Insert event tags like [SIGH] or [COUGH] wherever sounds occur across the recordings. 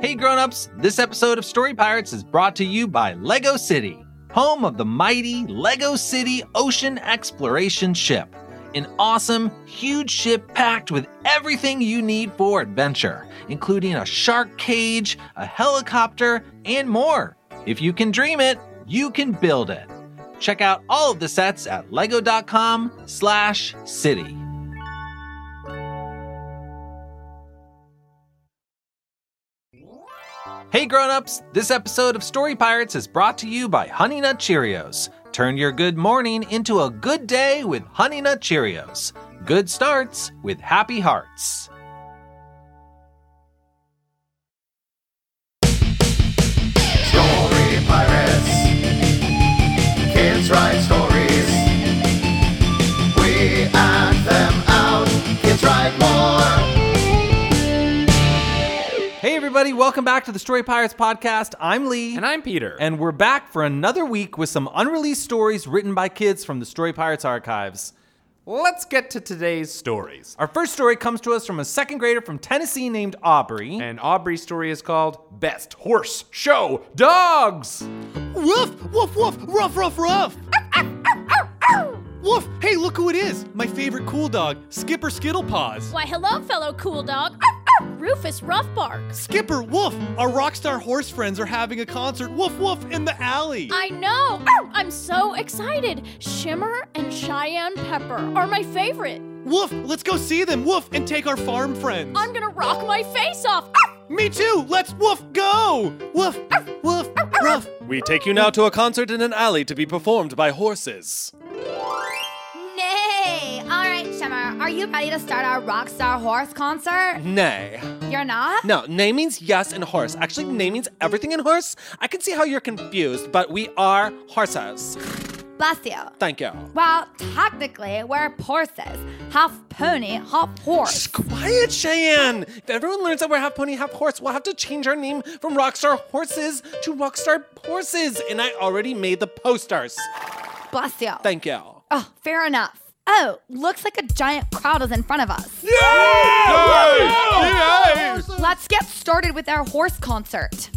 Hey grown-ups, this episode of Story Pirates is brought to you by Lego City, home of the mighty Lego City Ocean Exploration Ship. An awesome, huge ship packed with everything you need for adventure, including a shark cage, a helicopter, and more. If you can dream it, you can build it. Check out all of the sets at lego.com/city. Hey grown-ups, this episode of Story Pirates is brought to you by Honey Nut Cheerios. Turn your good morning into a good day with Honey Nut Cheerios. Good starts with happy hearts. Story Pirates. Kids write stories. We act them out. Kids write more. Hey everybody, welcome back to the Story Pirates podcast. I'm Lee. And I'm Peter. And we're back for another week with some unreleased stories written by kids from the Story Pirates archives. let's get to today's stories. Our first story comes to us from a second grader from Tennessee named Aubrey. And Aubrey's story is called Best Horse Show Dogs. Woof, woof, woof, rough, rough, rough. Woof, hey, look who it is. My favorite cool dog, Skipper Skittlepaws. Why, hello, fellow cool dog. Rufus Roughbark. Skipper, woof, our rockstar horse friends are having a concert, woof, woof, in the alley. I know. [GASPS] I'm so excited. Shimmer and Cheyenne Pepper are my favorite. Woof, let's go see them, woof, and take our farm friends. I'm gonna rock my face off. [GASPS] Me too, let's woof go. Woof, woof, rough. [LAUGHS] We take you now to a concert in an alley to be performed by horses. You ready to start our Rockstar Horse concert? Nay. You're not? No, nay means yes in horse. Actually, nay means everything in horse. I can see how you're confused, but we are horses. Bless you. Thank you. Well, technically, we're horses. Half pony, half horse. Shh, quiet, Cheyenne. If everyone learns that we're half pony, half horse, we'll have to change our name from Rockstar Horses to Rockstar Horses. And I already made the posters. Bless you. Thank you. Oh, fair enough. Oh, looks like a giant crowd is in front of us. Let's get started with our horse concert.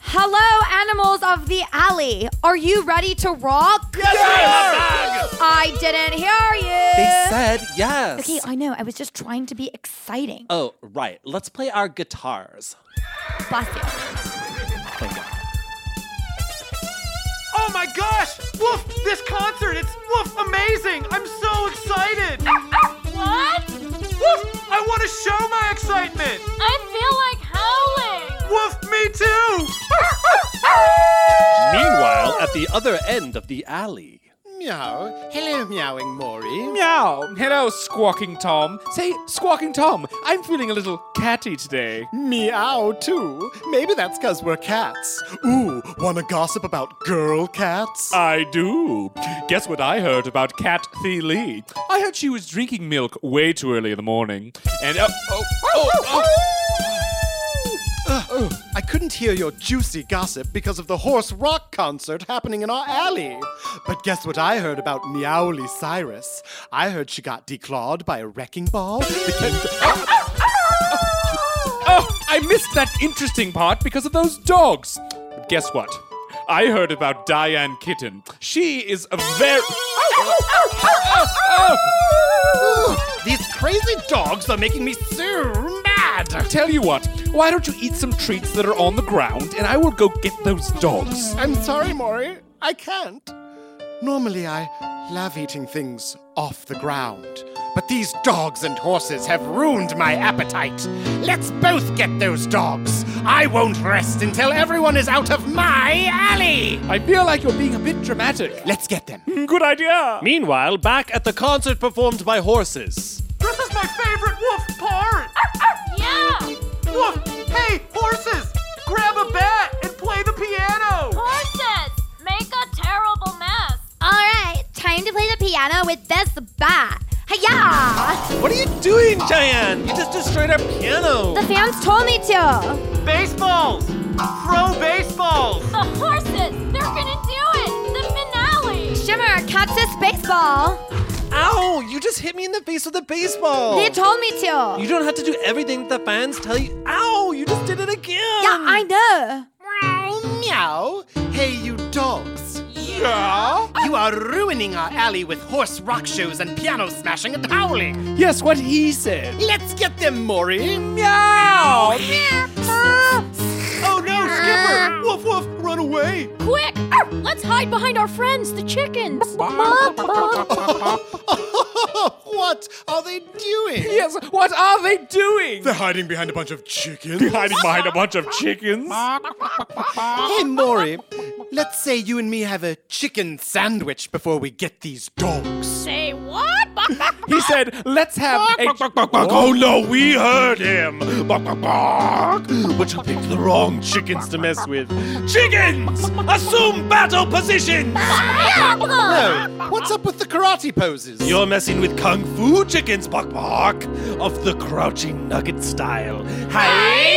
Hello, animals of the alley. Are you ready to rock? Yes, I didn't hear you. They said yes. Okay, I know. I was just trying to be exciting. Oh, right. Let's play our guitars. Bless you. This concert, it's woof, amazing. I'm so excited. What? Woof, I want to show my excitement. I feel like howling. Woof, me too. [LAUGHS] Meanwhile, at the other end of the alley. Meow. Hello, meowing Maury. Meow. Hello, Squawking Tom. Say, Squawking Tom, I'm feeling a little catty today. Meow, too. Maybe that's because we're cats. Ooh, wanna gossip about girl cats? I do. Guess what I heard about Cat Thee Lee? I heard she was drinking milk way too early in the morning. And, uh, oh, oh, oh. Ugh, I couldn't hear your juicy gossip because of the horse rock concert happening in our alley. But guess what I heard about Meowly Cyrus? I heard she got declawed by a wrecking ball. [LAUGHS] Oh, I missed that interesting part because of those dogs. But guess what? I heard about Diane Kitten. She is a very. [LAUGHS] Oh, oh, oh, These crazy dogs are making me so mad. I tell you what, why don't you eat some treats that are on the ground and I will go get those dogs? I'm sorry, Maury. I can't. Normally, I love eating things off the ground. But these dogs and horses have ruined my appetite. Let's both get those dogs. I won't rest until everyone is out of my alley. I feel like you're being a bit dramatic. Let's get them. [LAUGHS] Good idea. Meanwhile, back at the concert performed by horses. This is my favorite wolf part. Piano with this bat. Hiya! What are you doing, Cheyenne? You just destroyed our piano. The fans told me to. Baseballs, throw baseballs. The horses, they're gonna do it. The finale. Shimmer, catch this baseball. Ow! You just hit me in the face with a baseball. They told me to. You don't have to do everything the fans tell you. Ow! You just did it again. Yeah, I know. Meow, meow. Hey, you You are ruining our alley with horse rock shows and piano smashing and howling. Yes, what he said. Let's get them, Maury. Meow! Oh no, Skipper! Woof woof, run away! Quick! Let's hide behind our friends, the chickens. [LAUGHS] [LAUGHS] [LAUGHS] what are they doing? Yes, what are they doing? They're hiding behind a bunch of chickens. They're hiding behind a bunch of chickens. [LAUGHS] Hey, Maury, let's say you and me have a chicken sandwich before we get these dogs. Say what? [LAUGHS] He said, let's have a. Oh no, we heard him. Bark, bark, bark. But you picked the wrong chickens to mess with. Chickens, assume battle positions. No, what's up with the karate poses? You're messing with kung fu chickens, bark bark, of the crouching nugget style. Hi!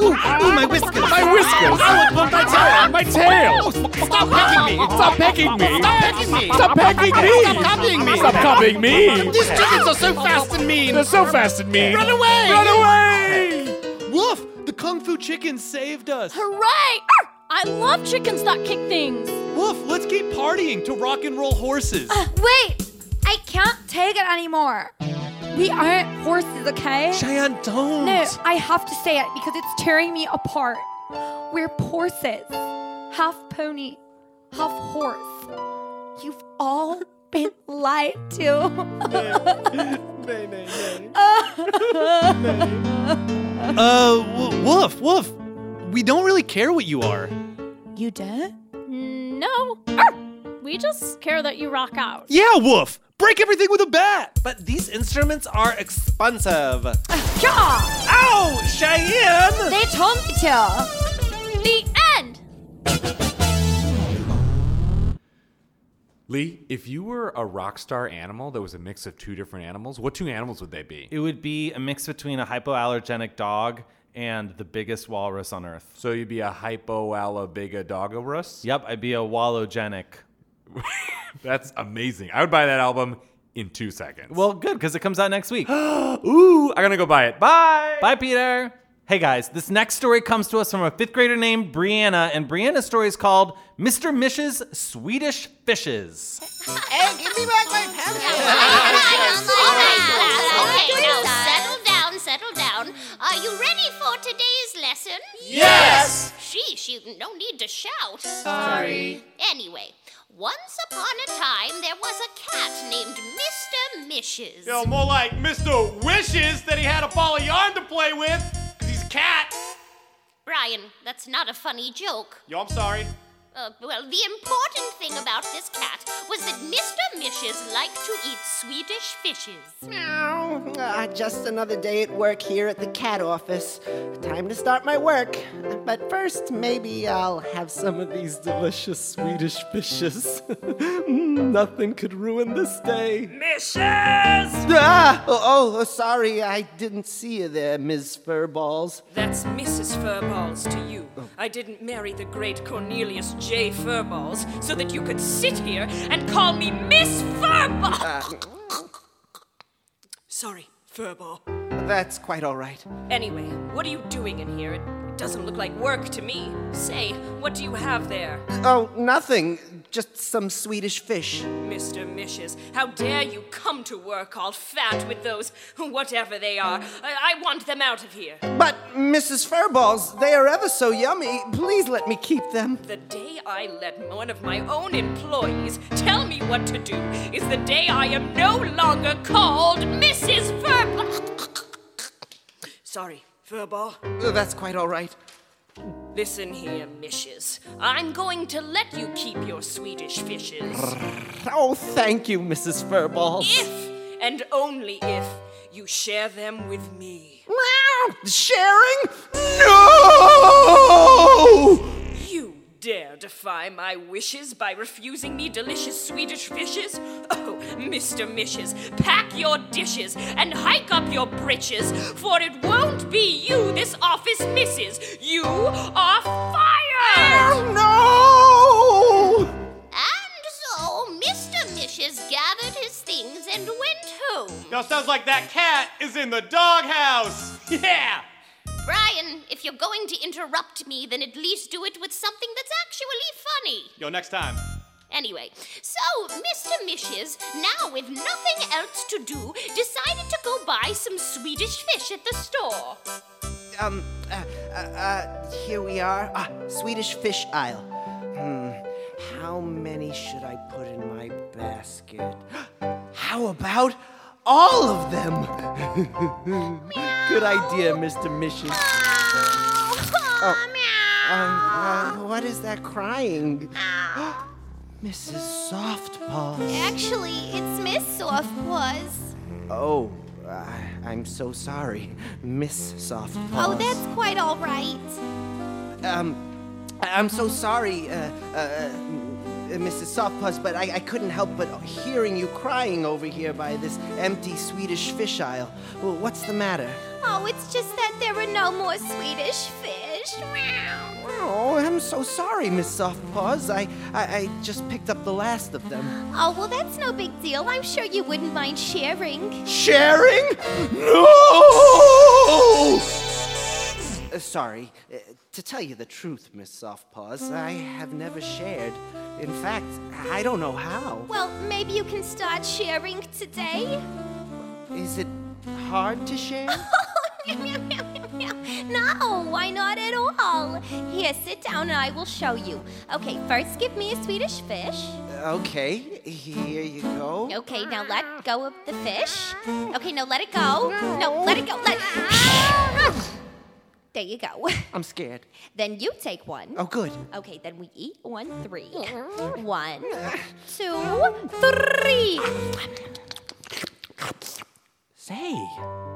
Ooh, ooh, my whiskers. My whiskers! Ow, it pulled my tail. My tail! Stop pecking me. Stop pecking me! Stop pecking me. Stop pecking me! Stop copying me. Stop copying me! These chickens are so fast and mean. They're so fast and mean! Run away. Run away! Woof! The Kung Fu chicken saved us! Hooray! Arr, I love chickens that kick things. Woof, let's keep partying to rock and roll horses! Uh, wait, I can't take it anymore. We aren't horses, okay? Cheyenne, don't. No, I have to say it because it's tearing me apart. We're horses. Half pony, half horse. You've all been lied to. [LAUGHS] Uh, w- Woof, Woof! We don't really care what you are. you did? No. Arr, we just care that you rock out. Yeah, Woof! Break everything with a bat! But these instruments are expensive. Yeah, Ow, Cheyenne! they told me to. The Lee, if you were a rock star animal that was a mix of two different animals, what two animals would they be? It would be a mix between a hypoallergenic dog and the biggest walrus on earth. So you'd be a hypoalabigatogaurus? Yep, I'd be a wallogenic. [LAUGHS] That's amazing. I would buy that album in two seconds. Well, good, because it comes out next week. [GASPS] ooh, I'm gonna go buy it. Bye. Bye, Peter. Hey guys, this next story comes to us from a fifth grader named Brianna, and Brianna's story is called Mr. Mish's Swedish Fishes. Hey, give me back my pencil. [LAUGHS] Okay, now settle down, settle down. Are you ready for today's lesson? Yes. Sheesh, you no need to shout. Sorry. Anyway, once upon a time there was a cat named Mr. Mishes. Yo, more like Mr. Wishes that he had a ball of yarn to play with, because he's a cat. Brian, that's not a funny joke. Yo, I'm sorry. Uh, well, the important thing about this cat was that Mr. Mishes liked to eat Swedish fishes. Meow. Ah, just another day at work here at the cat office. Time to start my work. But first, maybe I'll have some of these delicious Swedish fishes. [LAUGHS] Mm, Nothing could ruin this day. Mishes! Ah! Oh, oh, sorry, I didn't see you there, Ms. Furballs. That's Mrs. Furballs to you. I didn't marry the great Cornelius J. Furballs so that you could sit here and call me Miss Furball. Sorry, Furball. That's quite all right. Anyway, what are you doing in here? It doesn't look like work to me. Say, what do you have there? Oh, nothing. Just some Swedish fish. Mr. Mishes, how dare you come to work all fat with those, whatever they are. I, I want them out of here. But, Mrs. Furballs, they are ever so yummy. Please let me keep them. The day I let one of my own employees tell me what to do is the day I am no longer called Mrs. Furball. [LAUGHS] Sorry, Furball. Oh, That's quite all right. Listen here, Mishes. I'm going to let you keep your Swedish fishes. Oh, thank you, Mrs. Furballs. if and only if you share them with me. Sharing? No! You dare defy my wishes by refusing me delicious Swedish fishes? Oh, Mr. Mishes, pack your dishes and hike up your breeches, for it won't be you this office misses. You are fired! Oh, No! And so Mr. Mishes gathered his things and went home. Yo, sounds like that cat is in the doghouse. [LAUGHS] Yeah! Brian, if you're going to interrupt me, then at least do it with something that's actually funny. Yo, next time. Anyway, so Mr. Mishes, now with nothing else to do, decided to go buy some Swedish fish at the store. Um, uh, uh, uh, here we are. Ah, Swedish fish aisle. Hmm, how many should I put in my basket? [GASPS] How about all of them? Good idea, Mr. Mishes. Oh, um, uh, what is that crying? [GASPS] Mrs. Softpaws. Actually, it's Miss Softpaws. Oh, uh, I'm so sorry, Miss Softpaws. Oh, that's quite all right. Um, I'm so sorry, uh, uh, uh, Uh, Mrs. Softpaws, but I, I couldn't help but hearing you crying over here by this empty Swedish fish aisle. Well, what's the matter? Oh, it's just that there are no more Swedish fish. Oh, I'm so sorry, Miss Softpaws. I, I, I just picked up the last of them. Oh, well, that's no big deal. I'm sure you wouldn't mind sharing. Sharing? No! Uh, sorry. Uh, to tell you the truth, Miss Softpaws, I have never shared. In fact, I don't know how. Well, maybe you can start sharing today. Is it hard to share? [LAUGHS] no, why not at all? Here, sit down and I will show you. Okay, first give me a Swedish fish. Okay, here you go. Okay, now let go of the fish. Okay, no, let it go. No, let it go. Let. [LAUGHS] There you go. [LAUGHS] I'm scared. Then you take one. Oh, good. Okay, then we eat one, three. [LAUGHS] One, two, three. Say,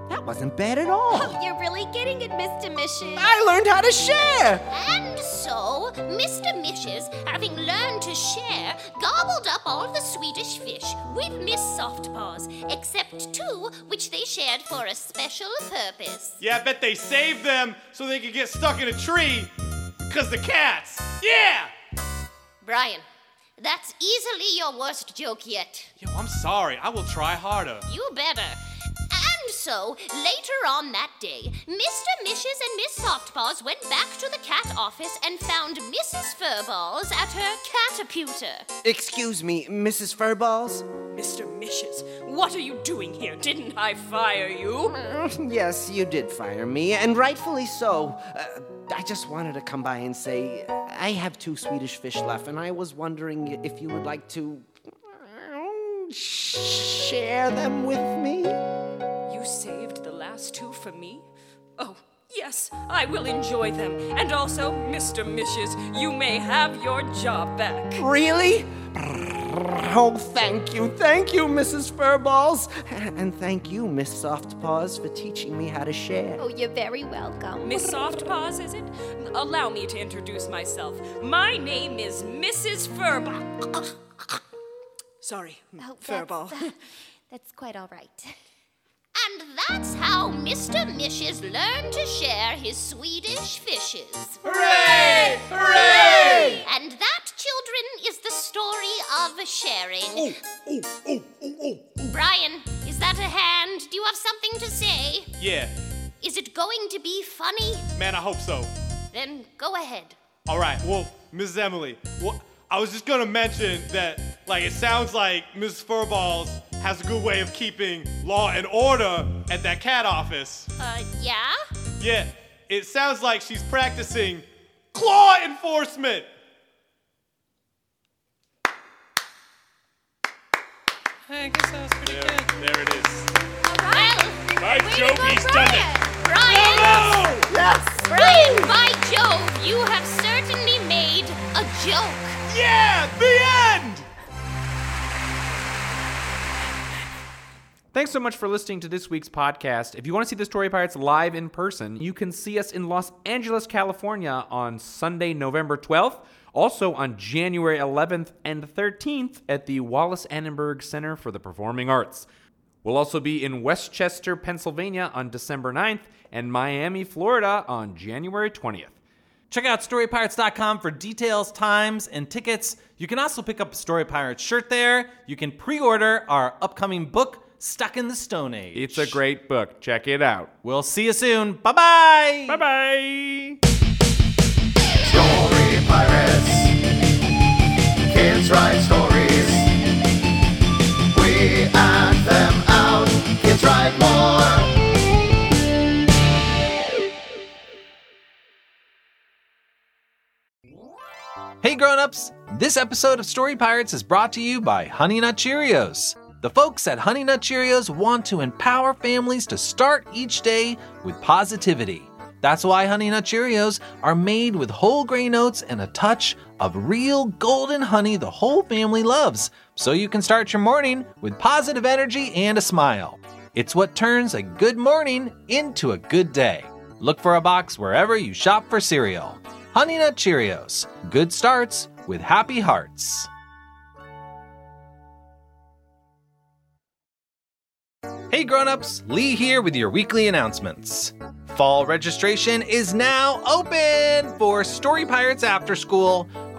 that wasn't bad at all. Oh, you're really getting it, Mr. Mishes. I learned how to share. And so, Mr. Mishes, having learned to share, gobbled up all the Swedish fish with Miss Softpaws, except two which they shared for a special purpose. Yeah, I bet they saved them so they could get stuck in a tree. Cause the cats. Yeah! Brian, that's easily your worst joke yet. Yo, I'm sorry. I will try harder. You better. And so, later on that day, Mr. Mishes and Miss Softpaws went back to the cat office and found Mrs. Furballs at her cataputer. Excuse me, Mrs. Furballs? Mr. Mishes, what are you doing here? Didn't I fire you? [LAUGHS] yes, you did fire me, and rightfully so. Uh, I just wanted to come by and say I have two Swedish fish left, and I was wondering if you would like to uh, share them with me. You saved last two for me? Oh, yes, I will enjoy them. And also, Mr. Mishes, you may have your job back. Really? Oh, thank you, thank you, Mrs. Furballs. And thank you, Miss Softpaws, for teaching me how to share. Oh, you're very welcome. Miss Softpaws, is it? Allow me to introduce myself. My name is Mrs. Furball. [COUGHS] Sorry, Oh, Furball. That's, [LAUGHS] uh, that's quite all right. And that's how Mr. Mishes learned to share his Swedish fishes. Hooray! Hooray! And that, children, is the story of sharing. Brian, is that a hand? Do you have something to say? Yeah, Is it going to be funny? man, I hope so. Then go ahead. All right, well, Mrs. Emily, well, I was just gonna mention that, like, it sounds like Mrs. Furballs has a good way of keeping law and order at that cat office. Uh, yeah? Yeah, it sounds like she's practicing claw enforcement. I guess that was pretty There, good. there it is. Well, By Jove, he's done it. Brian! Yes! Brian, by Jove, you have certainly made a joke. Yeah, Thanks so much for listening to this week's podcast. If you want to see the Story Pirates live in person, you can see us in Los Angeles, California on Sunday, November 12th. Also on January 11th and 13th at the Wallis Annenberg Center for the Performing Arts. We'll also be in West Chester, Pennsylvania on December 9th and Miami, Florida on January 20th. Check out storypirates.com for details, times, and tickets. You can also pick up a Story Pirates shirt there. You can pre order our upcoming book, Stuck in the Stone Age. It's a great book. Check it out. We'll see you soon. Bye bye. Bye bye. Story Pirates. Kids write stories. We act them out. Kids write more. Hey grown-ups! This episode of Story Pirates is brought to you by Honey Nut Cheerios. The folks at Honey Nut Cheerios want to empower families to start each day with positivity. That's why Honey Nut Cheerios are made with whole grain oats and a touch of real golden honey the whole family loves, so you can start your morning with positive energy and a smile. It's what turns a good morning into a good day. Look for a box wherever you shop for cereal. Honey Nut Cheerios. Good starts with happy hearts. Hey grown-ups, Lee here with your weekly announcements. Fall registration is now open for Story Pirates After School,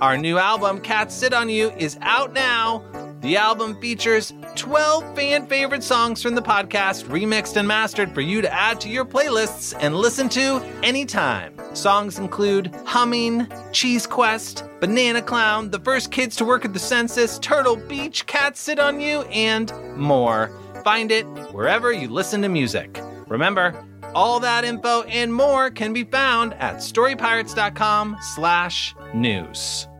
Our new album, Cats Sit On You, is out now. The album features 12 fan favorite songs from the podcast, remixed and mastered for you to add to your playlists and listen to anytime. Songs include Humming, Cheese Quest, Banana Clown, The First Kids to Work at the Census, Turtle Beach, Cats Sit On You, and more. Find it wherever you listen to music. Remember, all that info and more can be found at storypirates.com slash news.